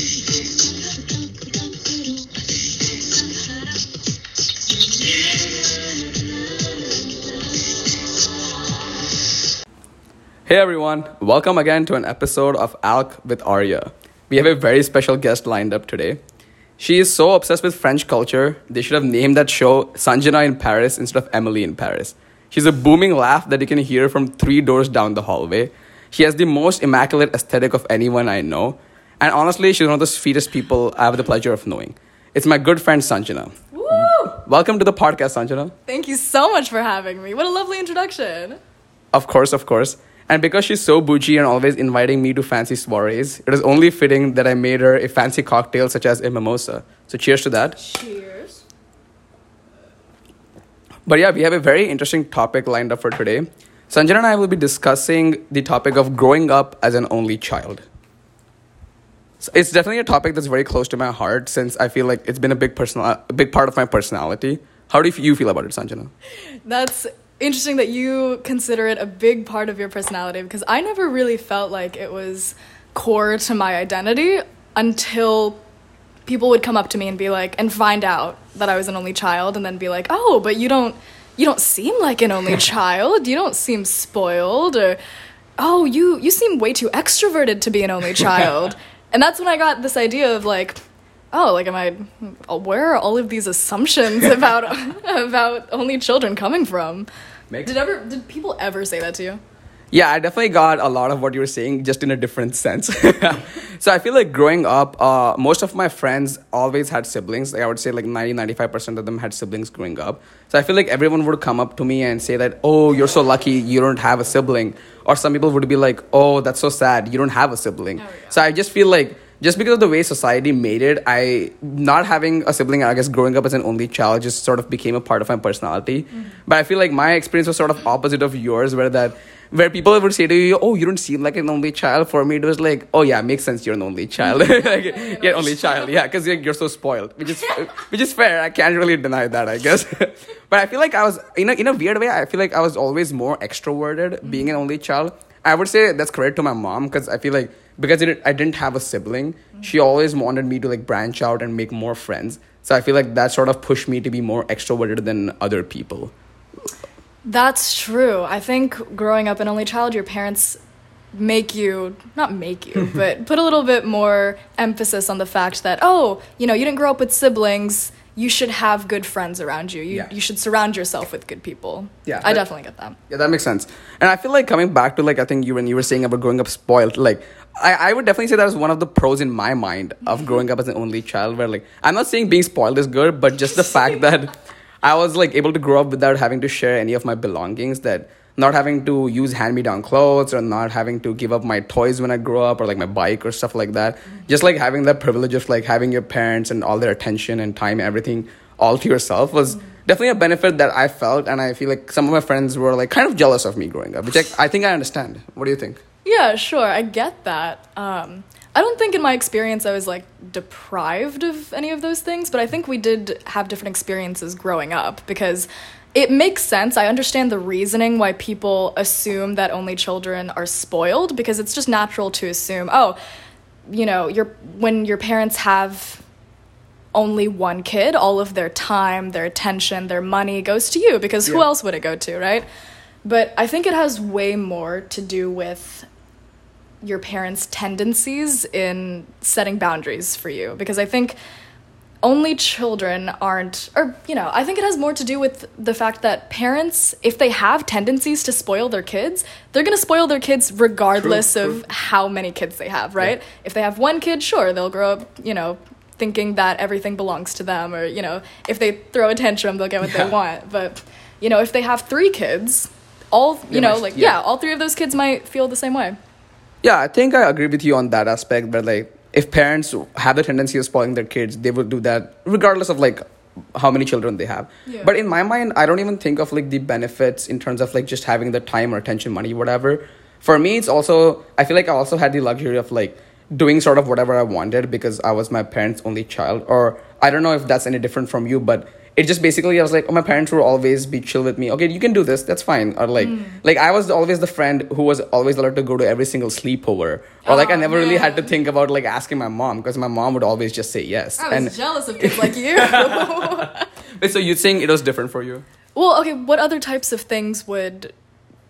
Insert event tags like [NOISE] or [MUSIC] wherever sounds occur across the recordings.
Hey everyone, welcome again to an episode of Alk with Arya. We have a very special guest lined up today. She is so obsessed with French culture, they should have named that show Sanjana in Paris instead of Emily in Paris. She's a booming laugh that you can hear from three doors down the hallway. She has the most immaculate aesthetic of anyone I know. And honestly, she's one of the sweetest people I have the pleasure of knowing. It's my good friend Sanjana. Woo! Welcome to the podcast, Sanjana. Thank you so much for having me. What a lovely introduction. Of course, of course. And because she's so bougie and always inviting me to fancy soirees, it is only fitting that I made her a fancy cocktail such as a mimosa. So cheers to that. Cheers. But yeah, we have a very interesting topic lined up for today. Sanjana and I will be discussing the topic of growing up as an only child. So it's definitely a topic that's very close to my heart since I feel like it's been a big personal, a big part of my personality. How do you feel about it, Sanjana? That's interesting that you consider it a big part of your personality because I never really felt like it was core to my identity until people would come up to me and be like and find out that I was an only child and then be like, "Oh, but you don't you don't seem like an only [LAUGHS] child. You don't seem spoiled or oh, you you seem way too extroverted to be an only [LAUGHS] child." And that's when I got this idea of like oh like am i where are all of these assumptions about [LAUGHS] about only children coming from? Did ever did people ever say that to you Yeah, I definitely got a lot of what you were saying, just in a different sense. [LAUGHS] so I feel like growing up, uh, most of my friends always had siblings. Like I would say like 90, 95% of them had siblings growing up. So I feel like everyone would come up to me and say that, oh, you're so lucky you don't have a sibling. Or some people would be like, oh, that's so sad you don't have a sibling. Go. So I just feel like just because of the way society made it, I not having a sibling, I guess growing up as an only child just sort of became a part of my personality. But I feel like my experience was sort of opposite of yours, where that where people would say to you, "Oh, you don't seem like an only child." For me, it was like, "Oh yeah, makes sense. You're an only child. [LAUGHS] like, you're only child. Yeah, because you're, you're so spoiled, which is which is fair. I can't really deny that, I guess. [LAUGHS] but I feel like I was in a in a weird way. I feel like I was always more extroverted being an only child. I would say that's credit to my mom because I feel like because it, I didn't have a sibling, she always wanted me to like branch out and make more friends. So I feel like that sort of pushed me to be more extroverted than other people. That's true. I think growing up an only child your parents make you not make you [LAUGHS] but put a little bit more emphasis on the fact that oh you know you didn't grow up with siblings. You should have good friends around you. You, Yeah. you should surround yourself with good people. Yeah, i that- definitely get that. Yeah, that makes sense. And I feel like coming back to like I think you when you were saying about growing up spoiled, like I, I would definitely say that was one of the pros in my mind of [LAUGHS] growing up as an only child where like I'm not saying being spoiled is good, but just the fact that [LAUGHS] I was like able to grow up without having to share any of my belongings that not having to use hand me down clothes or not having to give up my toys when I grow up or like my bike or stuff like that. Just like having that privilege of like having your parents and all their attention and time and everything all to yourself was definitely a benefit that I felt, and I feel like some of my friends were like kind of jealous of me growing up, which I, I think I understand. What do you think? Yeah, sure. I get that. Um, I don't think in my experience I was like deprived of any of those things, but I think we did have different experiences growing up because it makes sense. I understand the reasoning why people assume that only children are spoiled because it's just natural to assume, oh, you know, your when your parents have only one kid, all of their time, their attention, their money goes to you because who else would it go to, right? But I think it has way more to do with your parents' tendencies in setting boundaries for you? Because I think only children aren't or you know i think it has more to do with the fact that parents if they have tendencies to spoil their kids they're going to spoil their kids regardless True, of how many kids they have right? If they have one kid sure they'll grow up you know thinking that everything belongs to them or you know if they throw a tantrum they'll get what Yeah. they want. But you know if they have three kids all you They know like yeah. yeah all three of those kids might feel the same way Yeah, I think I agree with you on that aspect. Where like, if parents have the tendency of spoiling their kids, they will do that regardless of like how many children they have. Yeah. But in my mind, I don't even think of like the benefits in terms of like just having the time or attention, money, whatever. For me, it's also I feel like I also had the luxury of like doing sort of whatever I wanted because I was my parents' only child. Or I don't know if that's any different from you, but it just basically I was like, oh, my parents would always be chill with me. Okay, you can do this. That's fine. Or like, Hmm. like I was always the friend who was always allowed to go to every single sleepover. Or like I Oh, never really had to think about like asking my mom because my mom would always just say yes. I was and jealous of kids like you. [LAUGHS] wait, so you're saying it was different for you? well, okay, what other types of things would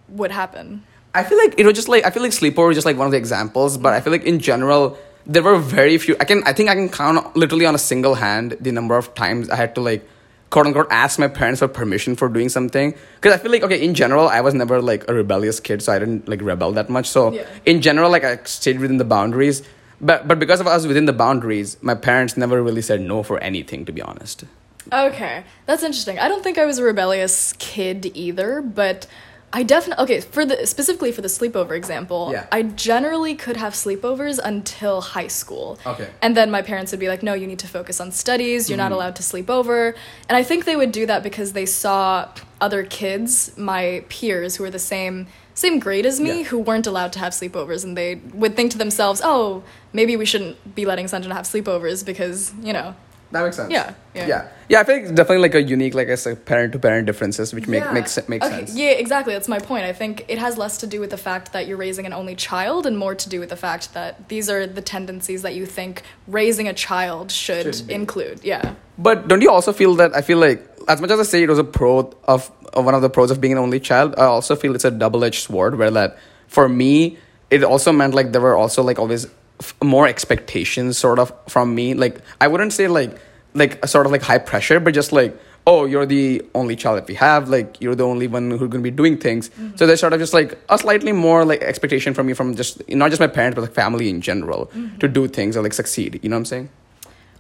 would happen? I feel like it was just like I feel like sleepover was just like one of the examples, but I feel like in general there were very few. I can I think I can count literally on a single hand the number of times I had to like quote unquote ask my parents for permission for doing something because I feel like okay in general I was never like a rebellious kid, so I didn't like rebel that much. So Yeah. in general, like I stayed within the boundaries. But but because of us within the boundaries, my parents never really said no for anything. To be honest. Okay, that's interesting. I don't think I was a rebellious kid either, but I definitely okay for the specifically for the sleepover example. Yeah. I generally could have sleepovers until high school. Okay. And then my parents would be like, "No, you need to focus on studies. You're Mm-hmm. not allowed to sleep over." And I think they would do that because they saw other kids, my peers who were the same same grade as me, Yeah. who weren't allowed to have sleepovers, and they would think to themselves, "Oh, maybe we shouldn't be letting Sanjana have sleepovers because you know." That makes sense. Yeah, yeah. yeah, yeah. I think it's definitely like a unique, like I said, parent to parent differences, which make Yeah. makes makes okay, sense. Yeah, exactly. That's my point. I think it has less to do with the fact that you're raising an only child and more to do with the fact that these are the tendencies that you think raising a child should, Should include. Yeah. But don't you also feel that I feel like as much as I say it was a pro of, of one of the pros of being an only child, I also feel it's a double edged sword where that for me it also meant like there were also like always f- more expectations sort of from me. Like I wouldn't say like like a sort of like high pressure, but just like oh you're the only child that we have like you're the only one who's going to be doing things so there's sort of just like a slightly more like expectation from me from just not just my parents but like family in general to do things or like succeed you know what i'm saying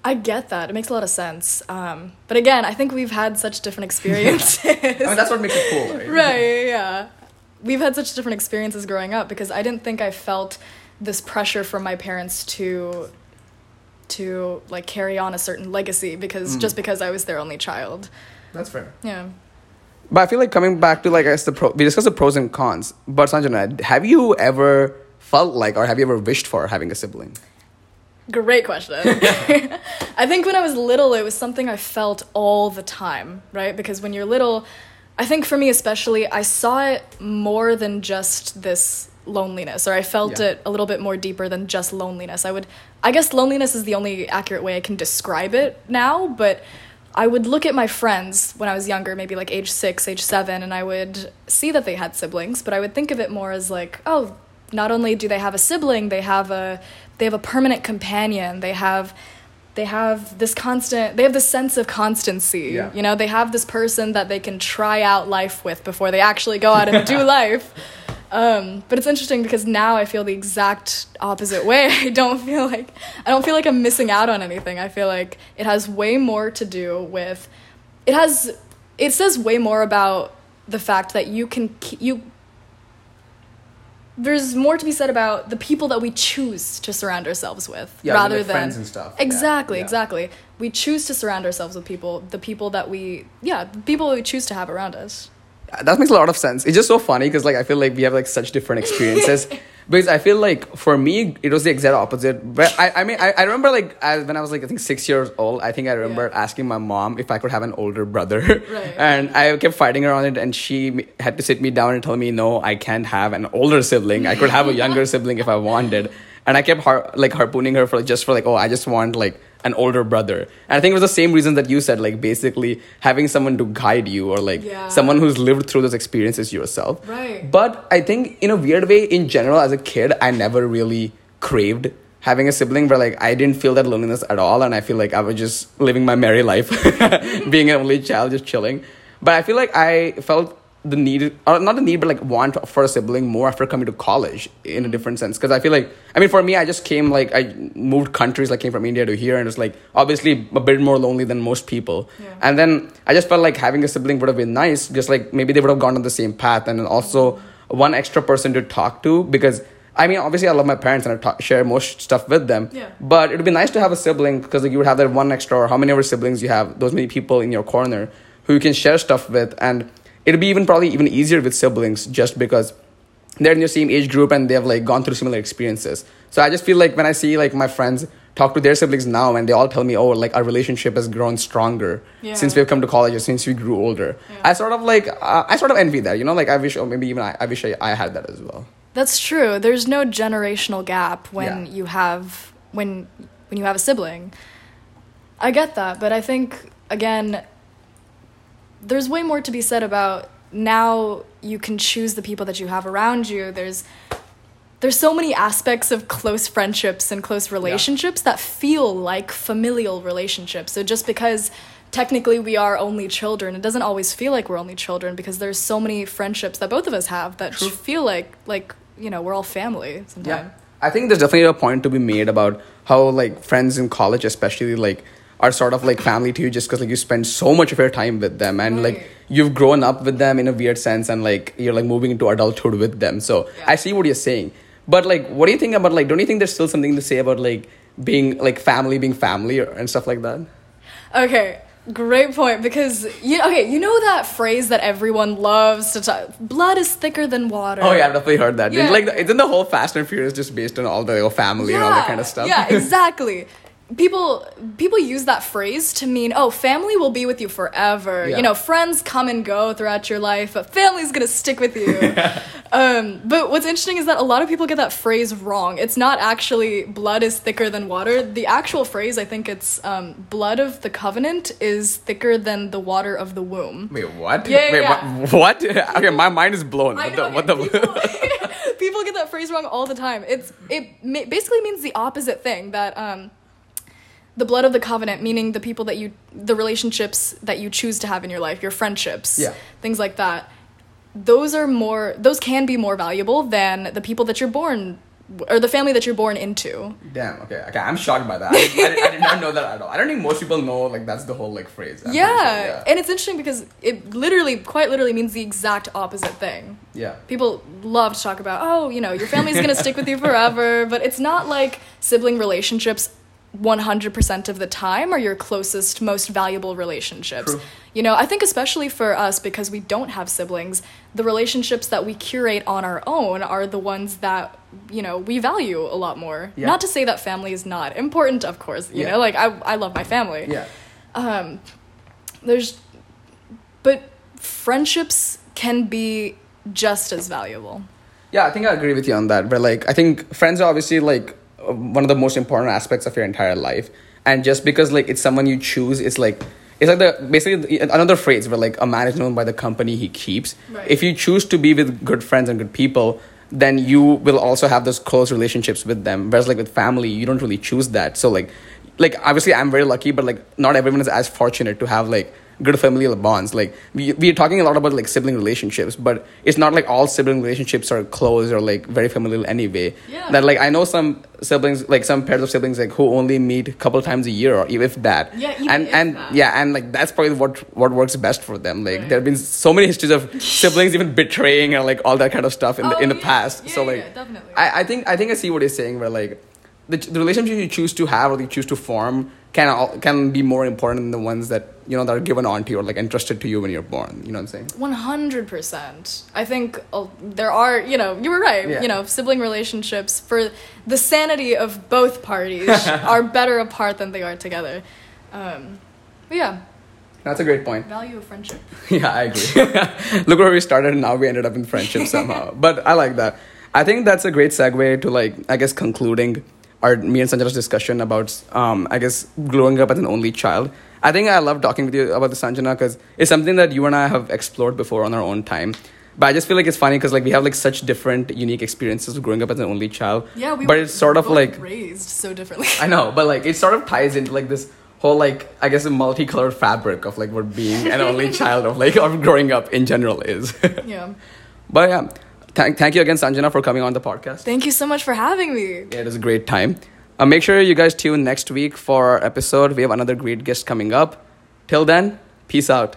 I get that. It makes a lot of sense. Um, but again, I think we've had such different experiences. [LAUGHS] i mean that's what makes it cool right [LAUGHS] right, yeah. We've had such different experiences growing up because I didn't think I felt this pressure from my parents to to like carry on a certain legacy because Mm. just because I was their only child. that's fair Yeah. But I feel like coming back to like I guess the pro, we discussed the pros and cons. But Sanjana, have you ever felt like or have you ever wished for having a sibling? Great question. [LAUGHS] I think when I was little, it was something I felt all the time, right? Because when you're little, I think for me especially, I saw it more than just this loneliness, or I felt Yeah. it a little bit more deeper than just loneliness. I would, I guess loneliness is the only accurate way I can describe it now, but I would look at my friends when I was younger, maybe like age six, age seven, and I would see that they had siblings, but I would think of it more as like, oh, not only do they have a sibling, they have a they have a permanent companion. They have they have this constant they have this sense of constancy. Yeah. You know, they have this person that they can try out life with before they actually go out and do [LAUGHS] life. Um, but it's interesting because now I feel the exact opposite way. [LAUGHS] I don't feel like I don't feel like I'm missing out on anything. I feel like it has way more to do with it has it says way more about the fact that you can you there's more to be said about the people that we choose to surround ourselves with Yeah, rather like than friends and stuff. Exactly yeah. exactly we choose to surround ourselves with people the people that we yeah the people we choose to have around us That makes a lot of sense. It's just so funny because like I feel like we have like such different experiences. [LAUGHS] because I feel like for me it was the exact opposite. But I, I mean I, I remember like I, when I was like I think six years old. I think I remember Yeah. asking my mom if I could have an older brother. Right. [LAUGHS] And I kept fighting her on it, and she had to sit me down and tell me no, I can't have an older sibling. I could have a [LAUGHS] younger sibling if I wanted. And I kept har- like harpooning her for just for like oh I just want like an older brother. And I think it was the same reason that you said like basically having someone to guide you or like Yeah. someone who's lived through those experiences yourself. Right. But I think in a weird way, in general, as a kid, I never really craved having a sibling where like I didn't feel that loneliness at all. And I feel like I was just living my merry life, [LAUGHS] being an only child, just chilling. But I feel like I felt the need, or not the need, but like want for a sibling more after coming to college in a different sense. Because I feel like, I mean, for me, I just came like, I moved countries, like came from India to here, and it's like obviously a bit more lonely than most people. Yeah. And then I just felt like having a sibling would have been nice, just like maybe they would have gone on the same path, and also one extra person to talk to because. I mean, obviously, I love my parents and I talk, share most stuff with them. Yeah. But it would be nice to have a sibling because like, you would have that one extra, or how many other siblings you have, those many people in your corner who you can share stuff with. And it'd be even probably even easier with siblings just because they're in your same age group and they have like gone through similar experiences. So I just feel like when I see like my friends talk to their siblings now and they all tell me oh like our relationship has grown stronger Yeah. since we've come to college or since we grew older Yeah. i sort of like uh, i sort of envy that you know like i wish or maybe even i, I wish I, I had that as well That's true. There's no generational gap when Yeah. you have when when you have a sibling. I get that, but I think again there's way more to be said about now you can choose the people that you have around you. There's there's so many aspects of close friendships and close relationships that feel like familial relationships. So just because technically we are only children, it doesn't always feel like we're only children because there's so many friendships that both of us have that True. feel like like you know we're all family sometimes. Yeah. I think there's definitely a point to be made about how like friends in college especially like are sort of like family to you just because like you spend so much of your time with them and like you've grown up with them in a weird sense and like you're like moving into adulthood with them. So Yeah. I see what you're saying. But like what do you think about like don't you think there's still something to say about like being like family being family or, and stuff like that? Okay, great point because you okay, you know that phrase that everyone loves to talk blood is thicker than water. Oh yeah, I've definitely heard that. Yeah. Like isn't the whole Fast and Furious just based on all the family and all that kind of stuff? Yeah, exactly. [LAUGHS] People people use that phrase to mean, oh, family will be with you forever. Yeah. You know, friends come and go throughout your life, but family's gonna stick with you. [LAUGHS] um, but what's interesting is that a lot of people get that phrase wrong. It's not actually blood is thicker than water. The actual phrase, I think it's um, blood of the covenant is thicker than the water of the womb. Wait, what? Yeah, Wait, yeah. what? [LAUGHS] what? Okay, my mind is blown. I What the, what the [LAUGHS] people, people get that phrase wrong all the time. It's it basically means the opposite thing that um, the blood of the covenant, meaning the people that you, the relationships that you choose to have in your life, your friendships, Yeah. things like that. Those are more. Those can be more valuable than the people that you're born or the family that you're born into. Damn. Okay. Okay. I'm shocked by that. I, I, I did not know that at all. I don't think most people know like that's the whole like phrase. I'm Yeah. and it's interesting because it literally, quite literally, means the exact opposite thing. yeah. people love to talk about oh you know your family's going to stick with you forever but it's not like sibling relationships 100% of the time are your closest most valuable relationships True. you know i think especially for us because we don't have siblings the relationships that we curate on our own are the ones that you know we value a lot more Yeah. not to say that family is not important of course you Yeah. know like I, I love my family Yeah. um, there's but friendships can be just as valuable Yeah, I think I agree with you on that. But like, I think friends are obviously like one of the most important aspects of your entire life. And just because like it's someone you choose, it's like it's like the basically another phrase where like a man is known by the company he keeps. Right. If you choose to be with good friends and good people, then you will also have those close relationships with them. Whereas like with family, you don't really choose that. So like, like obviously I'm very lucky, but like not everyone is as fortunate to have like good familial bonds. Like we we're talking a lot about like sibling relationships, but it's not like all sibling relationships are close or like very familial anyway. Yeah. That like I know some siblings, like some pairs of siblings, like who only meet a couple times a year or even if that. Yeah, and and that. yeah, and like that's probably what what works best for them. Like Right. there have been so many histories of [LAUGHS] siblings even betraying and like all that kind of stuff in the Oh, in the yeah. past. Yeah, so like. I, I think I think I see what you're saying where like the, the relationship you choose to have or you choose to form can all, can be more important than the ones that you know that are given on to you or like entrusted to you when you're born. You know what I'm saying? One hundred percent. I think uh, there are, you know, you were right. Yeah. You know, sibling relationships for the sanity of both parties [LAUGHS] are better apart than they are together. Um, yeah, That's a great point. value of friendship. [LAUGHS] Yeah, I agree. [LAUGHS] Look where we started and now we ended up in friendship somehow. But I like that. I think that's a great segue to like I guess concluding our me and Sanjana's discussion about um I guess growing up as an only child. I think I love talking with you about the Sanjana because it's something that you and I have explored before on our own time. But I just feel like it's funny because like we have like such different, unique experiences of growing up as an only child. Yeah, we but were it's sort of like raised so differently. [LAUGHS] I know, but like it sort of ties into like this whole like I guess a multicolored fabric of like what being an only [LAUGHS] child of like of growing up in general is. [LAUGHS] yeah. but yeah, thank thank you again, Sanjana, for coming on the podcast. Thank you so much for having me. Yeah, it was a great time. Uh, make sure you guys tune next week for our episode. We have another great guest coming up. Till then, peace out.